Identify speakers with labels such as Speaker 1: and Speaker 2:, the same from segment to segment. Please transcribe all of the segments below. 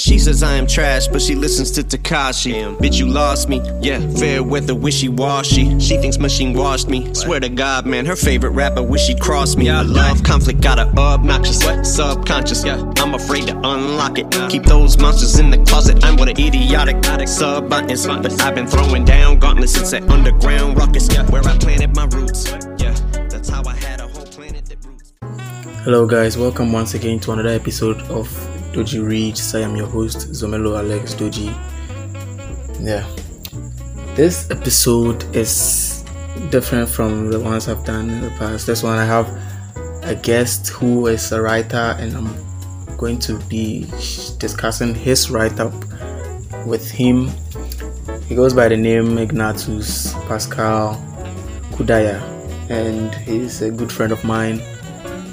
Speaker 1: She says I am trash, but she listens to Tekashi. Bitch, you lost me. Yeah, fair weather, wishy washy. She thinks machine washed me. Swear to God, man, her favorite rapper wish she crossed me. I love conflict, got her obnoxious, subconscious. Yeah, I'm afraid to unlock it. Keep those monsters in the closet. I'm what an idiotic sub is. But I've been throwing down gauntlets since that underground ruckus. Yeah, where I planted my roots. Yeah, that's how I had a whole planet that roots.
Speaker 2: Hello, guys, welcome once again to another episode of Doji Reads. I am your host, Zomelo Alex Doji. Yeah, this episode is different from the ones I've done in the past. This one, I have a guest who is a writer, and I'm going to be discussing his write up with him. He goes by the name Ignatius Pascal Kudaya, and he's a good friend of mine.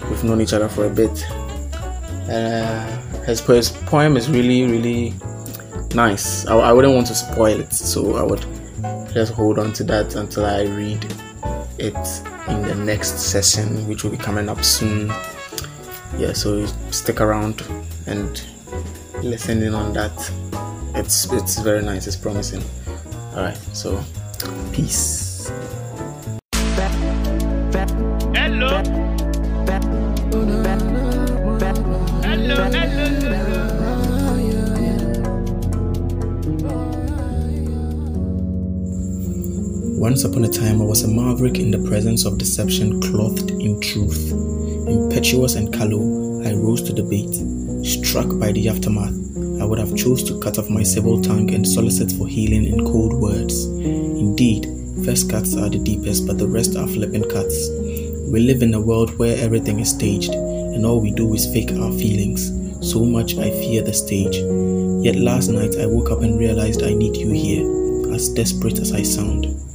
Speaker 2: We've known each other for a bit. Uh, his poem is really, really nice. I, I wouldn't want to spoil it, so I would just hold on to that until I read it in the next session, which will be coming up soon. Yeah, so stick around and listen in on that. It's it's very nice. It's promising. All right, so peace.
Speaker 3: Hello. Hello, hello.
Speaker 2: Once upon a time, I was a maverick in the presence of deception, clothed in truth. Impetuous and callow, I rose to the bait. Struck by the aftermath, I would have chose to cut off my civil tongue and solicit for healing in cold words. Indeed, first cuts are the deepest, but the rest are flippant cuts. We live in a world where everything is staged, and all we do is fake our feelings. So much I fear the stage. Yet last night I woke up and realized I need you here, as desperate as I sound.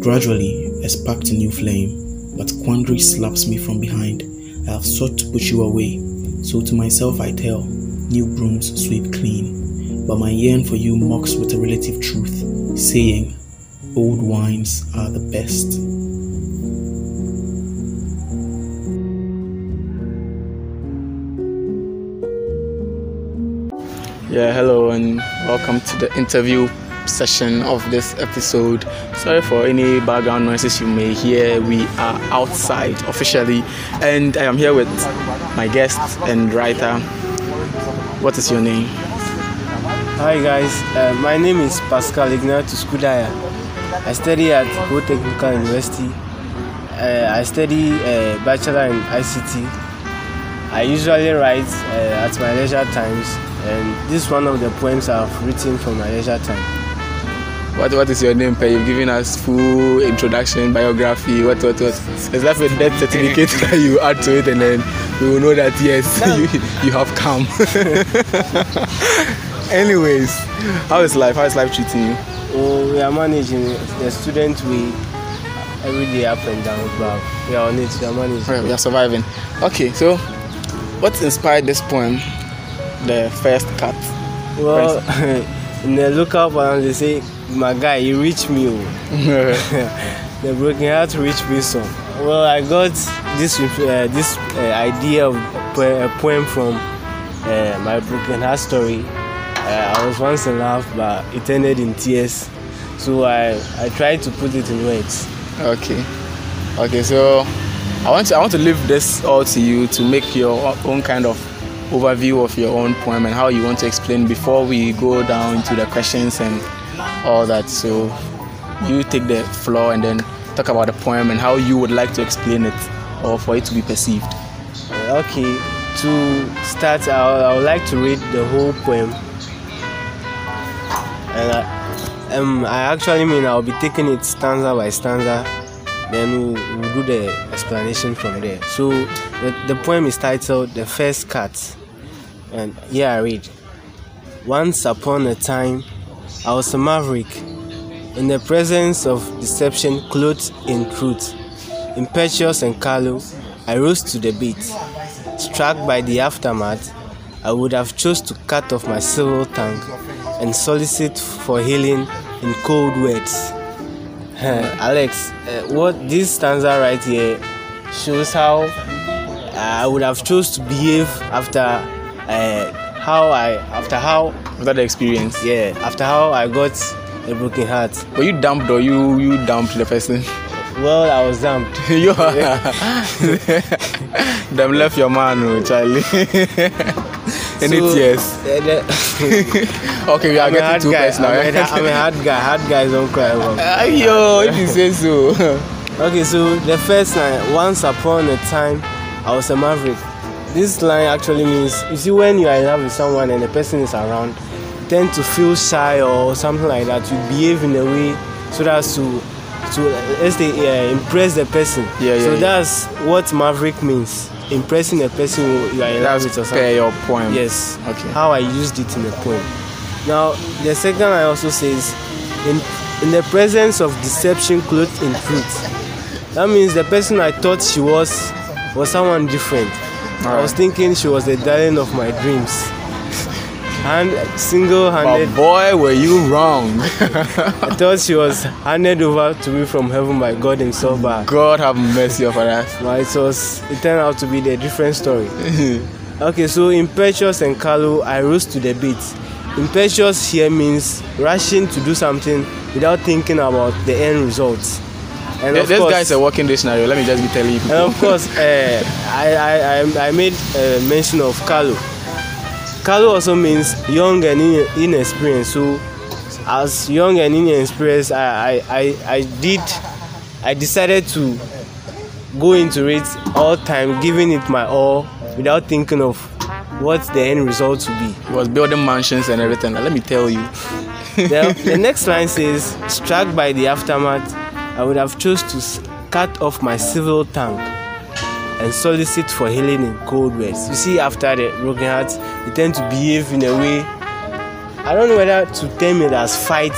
Speaker 2: Gradually, I sparked a new flame, but quandary slaps me from behind. I have sought to push you away, so to myself I tell, new brooms sweep clean. But my yearn for you mocks with a relative truth, saying, old wines are the best. Yeah, hello and welcome to the interview session of this episode. Sorry for any background noises you may hear. We are outside officially, and I am here with my guest and writer. What is your name?
Speaker 4: Hi guys, uh, my name is Pascal Ignatius Kudaya. I study at Ho Technical University. Uh, I study uh, bachelor in ICT. I usually write uh, at my leisure times, and this is one of the poems I've written for my leisure time.
Speaker 2: What What is your name? Per? You've given us full introduction, biography. What What What? Is that a death certificate that you add to it, and then we will know that yes, you you have come. Anyways, how is life? How is life treating you?
Speaker 4: Oh, we are managing the student we every day up and down, but we are on it. We are managing.
Speaker 2: Right, we are surviving. Okay, so what inspired this poem, the first cut?
Speaker 4: Well, in the local parlance, they say, "My guy, you reach me." oh." the broken heart reached me some. Well, I got this uh, this uh, idea of a poem from uh, my broken heart story. Uh, I was once in love, but it ended in tears. So I, I tried to put it in words.
Speaker 2: Okay, okay. So I want to I want to leave this all to you to make your own kind of overview of your own poem and how you want to explain before we go down into the questions and all that. So you take the floor and then talk about the poem and how you would like to explain it or for it to be perceived.
Speaker 4: Uh, okay, to start, I, would like to read the whole poem. And I, um, I actually mean I'll be taking it stanza by stanza, then we'll, we'll do the explanation from there. So the, the poem is titled The First Cut, and here I read Once upon a time, I was a maverick in the presence of deception clothed in truth. Impetuous and callow, I rose to the beat. Struck by the aftermath, I would have chose to cut off my civil tongue and solicit for healing in cold words. Alex, uh, what this stanza right here shows how I would have chose to behave after uh, how I after how
Speaker 2: After the experience.
Speaker 4: yeah after how I got a broken heart.
Speaker 2: Were you dumped or you you dumped the person?
Speaker 4: Well, I was dumped.
Speaker 2: you are them left your man, oh, Charlie. Any
Speaker 4: So, eh, the-
Speaker 2: Okay, we are
Speaker 4: I'm a hard
Speaker 2: getting too
Speaker 4: guy.
Speaker 2: personal.
Speaker 4: I'm a, I'm a hard guy. Hard guys don't cry. About.
Speaker 2: Ayo, if you say so.
Speaker 4: Okay, so the first line, once upon a time, I was a maverick. This line actually means, you see, when you are in love with someone and the person is around, you tend to feel shy or something like that. You behave in a way so that's to, to let's say, uh, impress the person.
Speaker 2: Yeah, yeah,
Speaker 4: So
Speaker 2: yeah.
Speaker 4: that's what maverick means, impressing the person you are in love with or something.
Speaker 2: your poem.
Speaker 4: Yes.
Speaker 2: Okay.
Speaker 4: How I used it in the poem. Now, the second line also says, in, in the presence of deception clothed in truth. That means the person I thought she was was someone different. I was thinking she was the darling of my dreams. And single-handed,
Speaker 2: boy, were you wrong.
Speaker 4: I thought she was handed over to me from heaven by God Himself, but,
Speaker 2: God have mercy upon us.
Speaker 4: but it was it turned out to be the different story. Okay, so impetuous and callow, I rose to the beat. Impetuous here means rushing to do something without thinking about the end results. And
Speaker 2: Th- This
Speaker 4: course,
Speaker 2: guy is a walking dictionary. Let me just be telling you. people.
Speaker 4: and of course, uh, I, I, I, made uh, mention of callow. Callow also means young and in, inexperienced. So, as young and inexperienced, I, I, I, I did, I decided to go into it all time, giving it my all without thinking of what the end result will be.
Speaker 2: He was building mansions and everything. Let me tell you.
Speaker 4: the, the next line says, struck by the aftermath, I would have chose to cut off my civil tongue and solicit for healing in cold words. You see, after the broken heart, they tend to behave in a way. I don't know whether to term it as fight,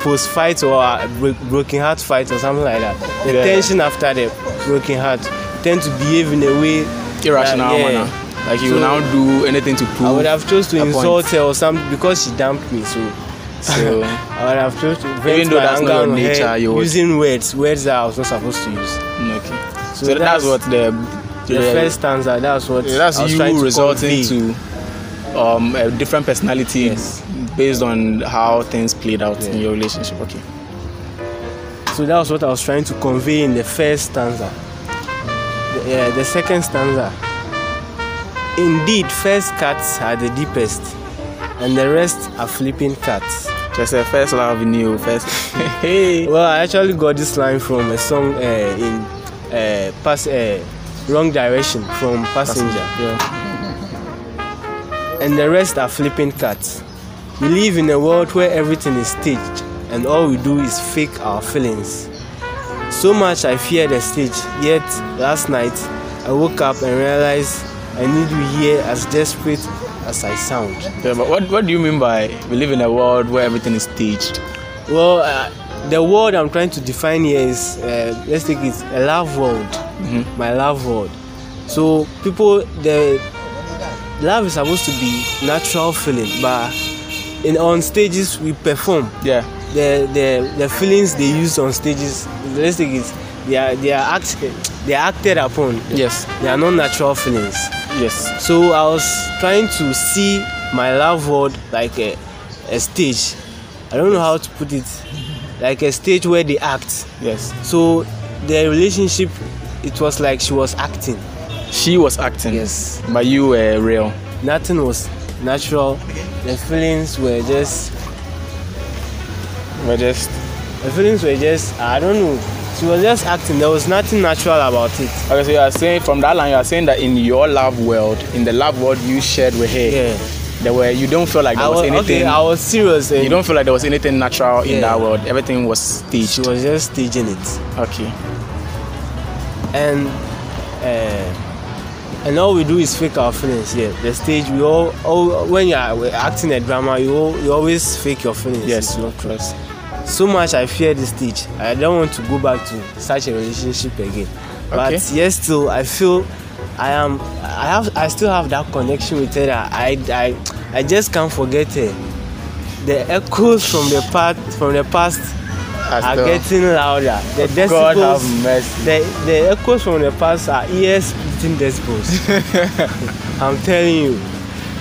Speaker 4: post fight, or uh, a broken heart fight, or something like that. The
Speaker 2: Yeah.
Speaker 4: tension after the broken heart tend to behave in a way.
Speaker 2: Irrational
Speaker 4: that- yeah.
Speaker 2: manner. Like you
Speaker 4: So-
Speaker 2: will now do anything to prove.
Speaker 4: I would have chose to
Speaker 2: a point.
Speaker 4: insult her or something because she dumped me. So
Speaker 2: So
Speaker 4: I would have chose to vent
Speaker 2: Even though that's not your nature, you would-
Speaker 4: using words, words that I was not supposed to use.
Speaker 2: okay. So,
Speaker 4: So
Speaker 2: that's,
Speaker 4: that's-
Speaker 2: what the
Speaker 4: The first stanza, that's what
Speaker 2: Yeah, that's
Speaker 4: I was trying
Speaker 2: you
Speaker 4: to
Speaker 2: resulting
Speaker 4: convey.
Speaker 2: to um, a different personality
Speaker 4: Yes.
Speaker 2: based on how things played out in your relationship. Okay.
Speaker 4: So that was what I was trying to convey in the first stanza. The, yeah, the second stanza. Indeed, first cats are the deepest, and the rest are flipping cats.
Speaker 2: Just a first love in you. First. hey.
Speaker 4: Well, I actually got this line from a song uh, in uh, pass, uh, Wrong Direction from Passenger.
Speaker 2: Yeah.
Speaker 4: and the rest are flipping cats. We live in a world where everything is staged and all we do is fake our feelings. So much I fear the stage, yet last night I woke up and realized I need you here as desperate as I sound.
Speaker 2: Yeah, but what, what do you mean by we live in a world where everything is staged?
Speaker 4: Well, uh, the word I'm trying to define here is uh, let's take it a love world, my love world. So people, the love is supposed to be natural feeling, but in on stages we perform.
Speaker 2: Yeah.
Speaker 4: The the the feelings they use on stages, let's take it, they are they are act, they are acted upon.
Speaker 2: Yes.
Speaker 4: They are not natural feelings.
Speaker 2: Yes.
Speaker 4: So I was trying to see my love world like a, a stage. I don't know how to put it. Like a stage where they act.
Speaker 2: Yes.
Speaker 4: So the relationship, it was like she was acting.
Speaker 2: She was acting.
Speaker 4: Yes.
Speaker 2: But you were real.
Speaker 4: Nothing was natural. The feelings were just.
Speaker 2: We're just.
Speaker 4: The feelings were just. I don't know. She was just acting. There was nothing natural about it.
Speaker 2: Okay, so you are saying from that line, you are saying that in your love world, in the love world you shared with her,
Speaker 4: Yeah.
Speaker 2: there were you don't feel like there was,
Speaker 4: was
Speaker 2: anything.
Speaker 4: okay. I was serious.
Speaker 2: You don't feel like there was anything natural in that world. Everything was staged.
Speaker 4: She was just staging it.
Speaker 2: Okay.
Speaker 4: and uh, and all we do is fake our feelings yeah the stage we all, all when you are acting a drama you all, you always fake your feelings
Speaker 2: Yes.
Speaker 4: it's not trust so much i fear this stage i don't want to go back to such a relationship again but
Speaker 2: Okay.
Speaker 4: yes still i feel i am i have i still have that connection with her i i i just can't forget her the echoes from the past from the past
Speaker 2: As
Speaker 4: are getting louder the decibels
Speaker 2: God have mercy.
Speaker 4: the the echoes from the past are ear splitting decibels i'm telling you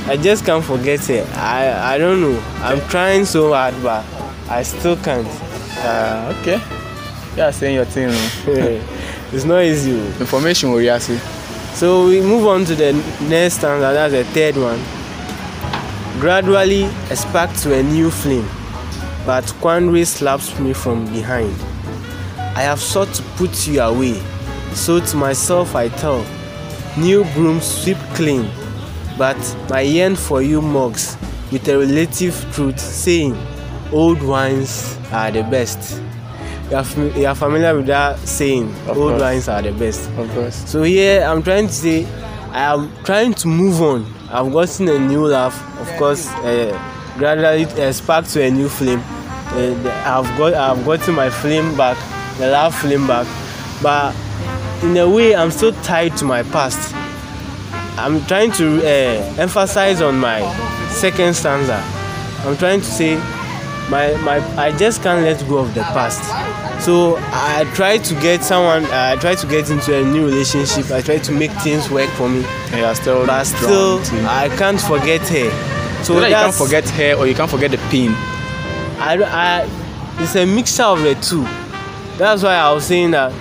Speaker 4: I just can't forget her. I I don't know. I'm trying so hard, but I still can't.
Speaker 2: Uh, okay. You are saying your thing.
Speaker 4: it's not easy. oh.
Speaker 2: Information will you see.
Speaker 4: So we move on to the next stanza. That's the third one. Gradually, spark to a new flame, but quandary slaps me from behind. I have sought to put you away, so to myself I tell, new brooms sweep clean, but my yearn for you mocks with a relative truth, saying, old wines are the best. You are, you are familiar with that saying,
Speaker 2: Of
Speaker 4: old
Speaker 2: course.
Speaker 4: wines are the best.
Speaker 2: Of course.
Speaker 4: So here I'm trying to say I am trying to move on. I've gotten a new love, of course, uh, gradually uh, spark to a new flame. Uh, I've got I've gotten my flame back, the love flame back, but in a way I'm still tied to my past. I'm trying to uh, emphasize on my second stanza. I'm trying to say my my I just can't let go of the past. So I try to get someone. I try to get into a new relationship. I try to make things work for me,
Speaker 2: And you still.
Speaker 4: but still
Speaker 2: to-
Speaker 4: I can't forget her. So
Speaker 2: Either you can't forget her or you can't forget the pain.
Speaker 4: I, I it's a mixture of the two. That's why I was saying that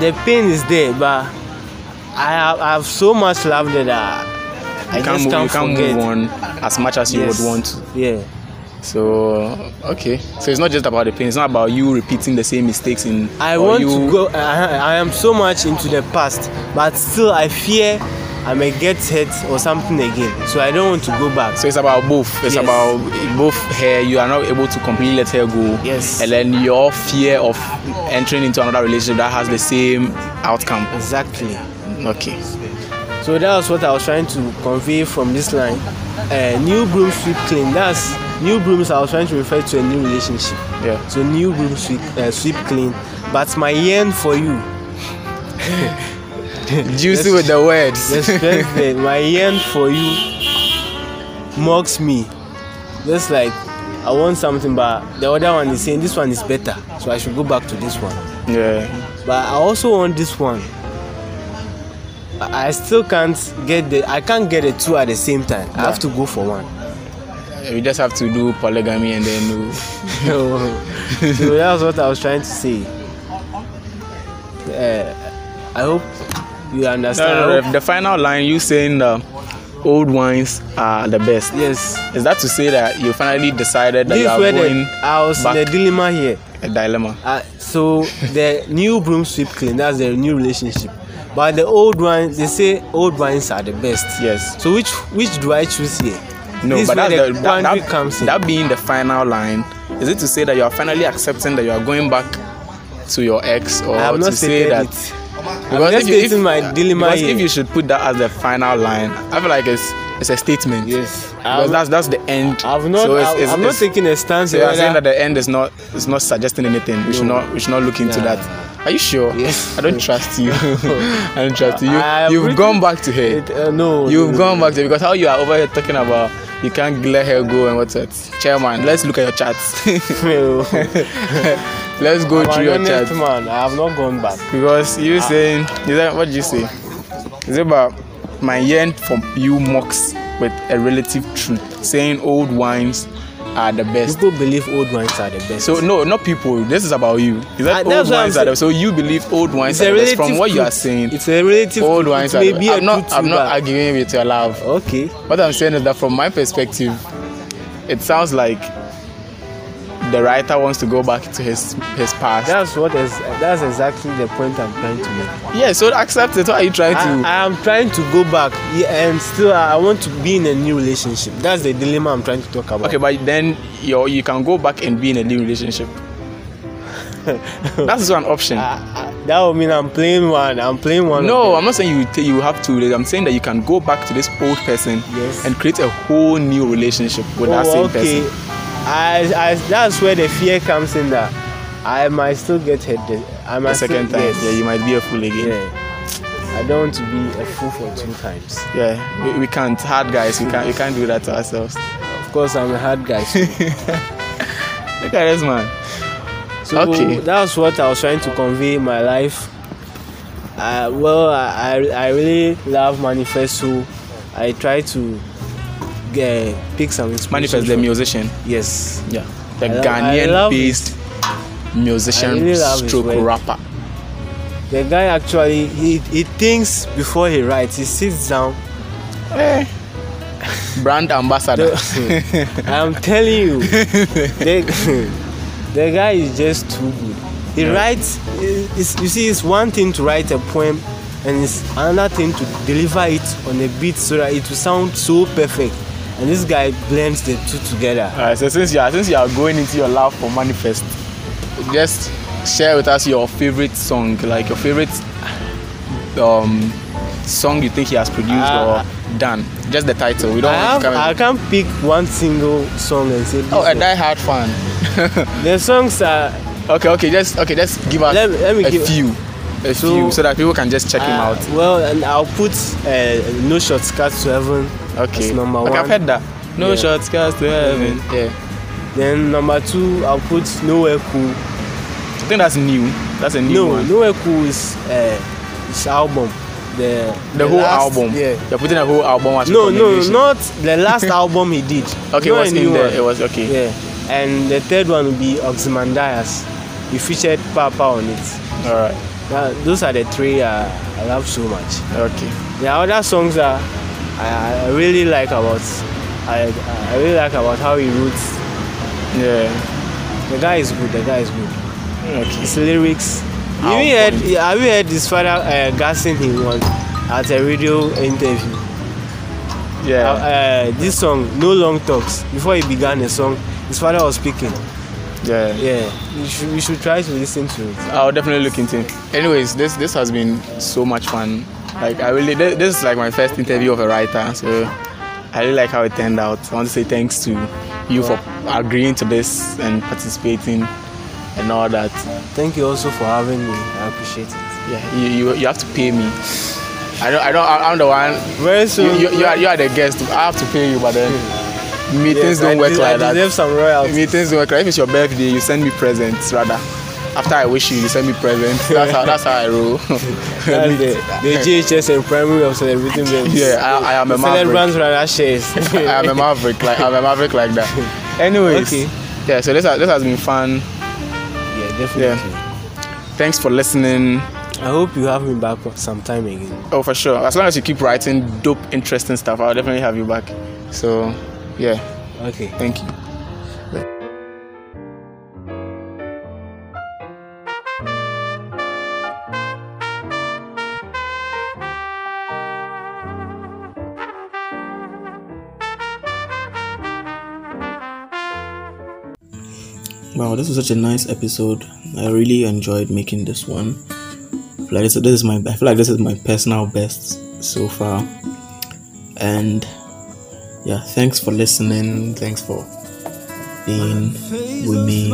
Speaker 4: the pain is there, but I have, I have so much love that I, I
Speaker 2: can't,
Speaker 4: just
Speaker 2: move,
Speaker 4: can't
Speaker 2: you can't
Speaker 4: forget.
Speaker 2: move on as much as you
Speaker 4: Yes.
Speaker 2: would want to.
Speaker 4: Yeah.
Speaker 2: So okay, so it's not just about the pain. It's not about you repeating the same mistakes in.
Speaker 4: I want
Speaker 2: you,
Speaker 4: to go. I, I am so much into the past, but still I fear I may get hurt or something again. So I don't want to go back.
Speaker 2: So it's about both. It's
Speaker 4: Yes.
Speaker 2: about both her. You are not able to completely let her go.
Speaker 4: Yes.
Speaker 2: And then your fear of entering into another relationship that has the same outcome.
Speaker 4: Exactly.
Speaker 2: Okay.
Speaker 4: So that was what I was trying to convey from this line. Uh, new broom sweep clean. That's new brooms. I was trying to refer to a new relationship.
Speaker 2: Yeah.
Speaker 4: So new broom sweep uh, sweep clean. But my yearn for you.
Speaker 2: Juicy with the words.
Speaker 4: My yearn for you mocks me. Just like I want something, but the other one is saying this one is better, so I should go back to this one.
Speaker 2: yeah.
Speaker 4: But I also want this one. I I still can't get the. I can't get the two at the same time. I have to go for one.
Speaker 2: We just have to do polygamy and then. uh,
Speaker 4: so that's what I was trying to say. Uh, I hope you understand.
Speaker 2: No, no, no, the final line you saying the old wines are the best.
Speaker 4: yes.
Speaker 2: Is that to say that you finally decided that
Speaker 4: This
Speaker 2: you are going
Speaker 4: the, I was in
Speaker 2: back-
Speaker 4: the dilemma here.
Speaker 2: a dilemma?
Speaker 4: Uh, so the new broom sweep clean. That's the new relationship. But the old ones, they say old wines are the best.
Speaker 2: Yes.
Speaker 4: So which which do I choose here?
Speaker 2: No,
Speaker 4: this
Speaker 2: but that's
Speaker 4: the
Speaker 2: the, that, that,
Speaker 4: comes in.
Speaker 2: that being the final line, is it to say that you are finally accepting that you are going back to your ex, or
Speaker 4: I have
Speaker 2: to say that?
Speaker 4: it.
Speaker 2: Because
Speaker 4: just
Speaker 2: if you, if,
Speaker 4: my dilemma
Speaker 2: because
Speaker 4: here.
Speaker 2: if you should put that as the final line, I feel like it's it's a statement.
Speaker 4: Yes.
Speaker 2: Because
Speaker 4: I've-
Speaker 2: that's that's the end.
Speaker 4: I've not.
Speaker 2: So it's, it's,
Speaker 4: I'm not taking a stance.
Speaker 2: So you are saying that the end is not is not suggesting anything. We should not we should not look into
Speaker 4: Nah.
Speaker 2: that. Are you sure?
Speaker 4: Yes.
Speaker 2: I don't trust you. I don't trust you.
Speaker 4: I have
Speaker 2: gone back to her.
Speaker 4: It, uh, no.
Speaker 2: You've
Speaker 4: no,
Speaker 2: gone
Speaker 4: no.
Speaker 2: back to her because how you are over here talking about you can't let her go and what's that? Chairman, let's look at your chats.
Speaker 4: No.
Speaker 2: let's go
Speaker 4: I'm
Speaker 2: through your chats.
Speaker 4: man. I have not gone back.
Speaker 2: Because you saying is that what you say? Is it about my yearn for you mocks with a relative truth, saying old wines are the best.
Speaker 4: People believe old wines are the best.
Speaker 2: So no, not people. This is about you. Is that
Speaker 4: Ah,
Speaker 2: old wines are the
Speaker 4: saying.
Speaker 2: so you believe old wines are the best from what you are saying.
Speaker 4: It's a relative.
Speaker 2: Old wines are the
Speaker 4: be
Speaker 2: I'm not I'm not arguing with your love.
Speaker 4: Okay.
Speaker 2: What I'm saying is that from my perspective, it sounds like the writer wants to go back to his his past.
Speaker 4: That's what is. That's exactly the point I'm trying to make.
Speaker 2: yeah, so accept it. Why are you trying to?
Speaker 4: I, I am trying to go back, yeah, and still I I want to be in a new relationship. That's the dilemma I'm trying to talk about.
Speaker 2: Okay, but then you you can go back and be in a new relationship. That's one option.
Speaker 4: I- I- that would mean I'm playing one. I'm playing one.
Speaker 2: No. I'm not saying you t- you have to. I'm saying that you can go back to this old person
Speaker 4: Yes.
Speaker 2: and create a whole new relationship with that
Speaker 4: Oh,
Speaker 2: same
Speaker 4: okay.
Speaker 2: person.
Speaker 4: I, I, that's where the fear comes in. That I might still get hit. the- I might
Speaker 2: The second time, yeah, you might be a fool again.
Speaker 4: Yeah. I don't want to be a fool for two times.
Speaker 2: Yeah, we, we can't. Hard guys, we can't. We can't do that to ourselves.
Speaker 4: Of course, I'm a hard guy. so-
Speaker 2: Look at this man.
Speaker 4: So
Speaker 2: Okay.
Speaker 4: that's what I was trying to convey in my life. Uh, well, I, I I really love Manifesto. I try to get pick some inspiration.
Speaker 2: Manifest the musician.
Speaker 4: Yes.
Speaker 2: Yeah. The
Speaker 4: I
Speaker 2: Ghanaian based musician
Speaker 4: I really
Speaker 2: stroke rapper.
Speaker 4: The guy actually he he thinks before he writes. He sits down. Eh.
Speaker 2: Brand ambassador.
Speaker 4: The- I'm telling you, the, the guy is just too good. He
Speaker 2: Yeah.
Speaker 4: writes. It's, you see, it's one thing to write a poem, and it's another thing to deliver it on a beat so that it will sound so perfect. And this guy blends the two together.
Speaker 2: Alright, so since you are since you are going into your love for manifest, just share with us your favorite song, like your favorite um song you think he has produced
Speaker 4: Ah.
Speaker 2: or done. Just the title. We don't
Speaker 4: I, have, I can't pick one single song and say.
Speaker 2: Oh, a
Speaker 4: one.
Speaker 2: die hard fan.
Speaker 4: The songs are.
Speaker 2: okay, okay, just okay, just give us
Speaker 4: Let- let me
Speaker 2: a
Speaker 4: give-
Speaker 2: few, a
Speaker 4: So-
Speaker 2: few, so that people can just check him
Speaker 4: uh,
Speaker 2: out.
Speaker 4: Well, and I'll put uh, No Shortcuts to Heaven.
Speaker 2: Okay,
Speaker 4: number
Speaker 2: okay,
Speaker 4: one.
Speaker 2: I've heard that. No
Speaker 4: Yeah.
Speaker 2: shortcuts to heaven. Yeah,
Speaker 4: Then number two, I'll put Nowhere Cool.
Speaker 2: I think that's new. That's a new
Speaker 4: No,
Speaker 2: one.
Speaker 4: Nowhere Cool is uh, his album. The
Speaker 2: the, whole
Speaker 4: last-
Speaker 2: album.
Speaker 4: Yeah.
Speaker 2: You're putting a whole album as
Speaker 4: No, no, not the last album he did.
Speaker 2: Okay, it was in
Speaker 4: new
Speaker 2: there.
Speaker 4: one.
Speaker 2: It was okay.
Speaker 4: Yeah. And the third one will be Ozymandias. He featured Papa on it.
Speaker 2: All
Speaker 4: Now, those are the three uh, I love so much.
Speaker 2: Okay.
Speaker 4: The other songs that I, I really like about I, I really like about how he wrote.
Speaker 2: Yeah.
Speaker 4: The guy is good. The guy is good.
Speaker 2: Okay.
Speaker 4: His lyrics. You
Speaker 2: Our
Speaker 4: even heard, have you heard his father uh, gassing him once at a radio interview?
Speaker 2: Yeah.
Speaker 4: Uh, uh, this song, No Long Talks, before he began the song, his father was speaking.
Speaker 2: Yeah.
Speaker 4: Yeah, you should, you should try to listen to it.
Speaker 2: I'll definitely look into it. Anyways, this this has been so much fun. Like I really this, this is like my first interview of a writer, so I really like how it turned out. I want to say thanks to you for agreeing to this and participating and all that.
Speaker 4: Thank you also for having me. I appreciate it.
Speaker 2: Yeah, you you, you have to pay me. I don't I don't I'm the one.
Speaker 4: Very soon.
Speaker 2: You, you, you, are, you are the guest. I have to pay you, but then meetings
Speaker 4: Yes,
Speaker 2: don't
Speaker 4: I
Speaker 2: work like
Speaker 4: I
Speaker 2: that.
Speaker 4: deserve some royalties.
Speaker 2: Meetings don't work like If it's your birthday, you send me presents rather. After I wish you, you send me presents. That's how that's how I roll.
Speaker 4: That's the, the GHS and primary of celebrating babies.
Speaker 2: yeah, I, I am a maverick.
Speaker 4: Celebrants rather shares.
Speaker 2: I am a maverick. Like I'm a maverick like that. Anyways,
Speaker 4: Okay.
Speaker 2: yeah. So this has, this has been fun.
Speaker 4: yeah, definitely.
Speaker 2: Thanks for listening.
Speaker 4: I hope you have me back sometime again.
Speaker 2: Oh, for sure. As long as you keep writing dope, interesting stuff, I'll definitely have you back. So, yeah.
Speaker 4: Okay.
Speaker 2: Thank you.
Speaker 5: Wow, this was such a nice episode. I really enjoyed making this one. I feel like this, this is my I feel like this is my personal best so far. And yeah, thanks for listening. Thanks for being with me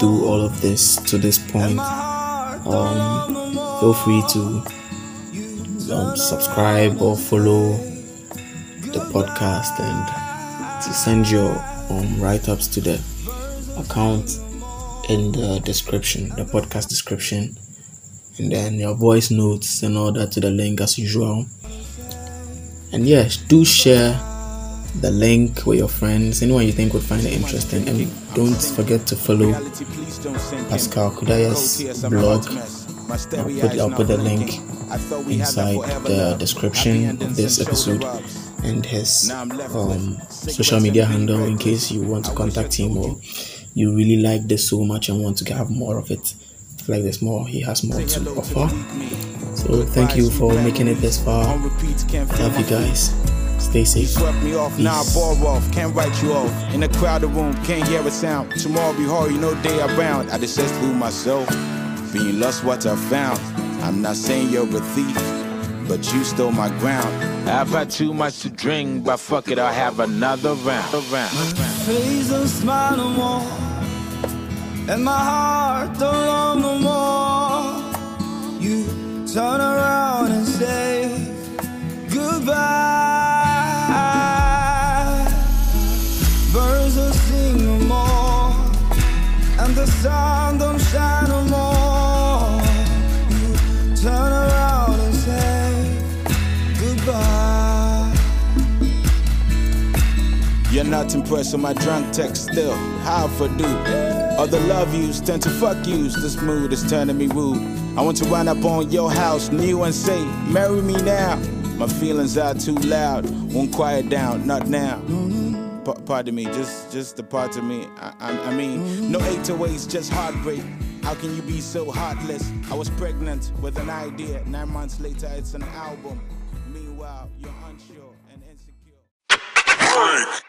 Speaker 5: through all of this to this point. Um, feel free to um, subscribe or follow the podcast and to send your um, write-ups to the account in the description, the podcast description, and then your voice notes and all that to the link as usual. And yes, do share the link with your friends, anyone you think would find it interesting, and don't forget to follow Pascal Kudaya's blog. I'll put I'll put the link inside the description of this episode and his um, social media handle in case you want to contact him or you really like this so much and want to have more of it. Like there's more, he has more to offer. So thank you for making it this far. Love you guys. Stay safe.
Speaker 6: Swept me off, now I
Speaker 5: Peace.
Speaker 6: bore off, can't write you off. In a crowded room, can't hear a sound. Tomorrow be hard, you know day around. I just said through myself, being lost what I found. I'm not saying you're a thief, but you stole my ground. I've had too much to drink, but fuck it, I'll have another round. round.
Speaker 7: face don't smile no more And my heart don't love no more You turn around and say goodbye sun don't shine no more You turn around and say goodbye
Speaker 6: not impressed with my drunk text still. How for do? Other love yous tend to fuck yous. This mood is turning me rude. I want to wind up on your house, new and say, marry me now. My feelings are too loud, won't quiet down, not now. Pa- pardon me, just just the part of me. I, I, I mean, no mm-hmm. 808s, just heartbreak. How can you be so heartless? I was pregnant with an idea. Nine months later, it's an album. Meanwhile, you're unsure and insecure.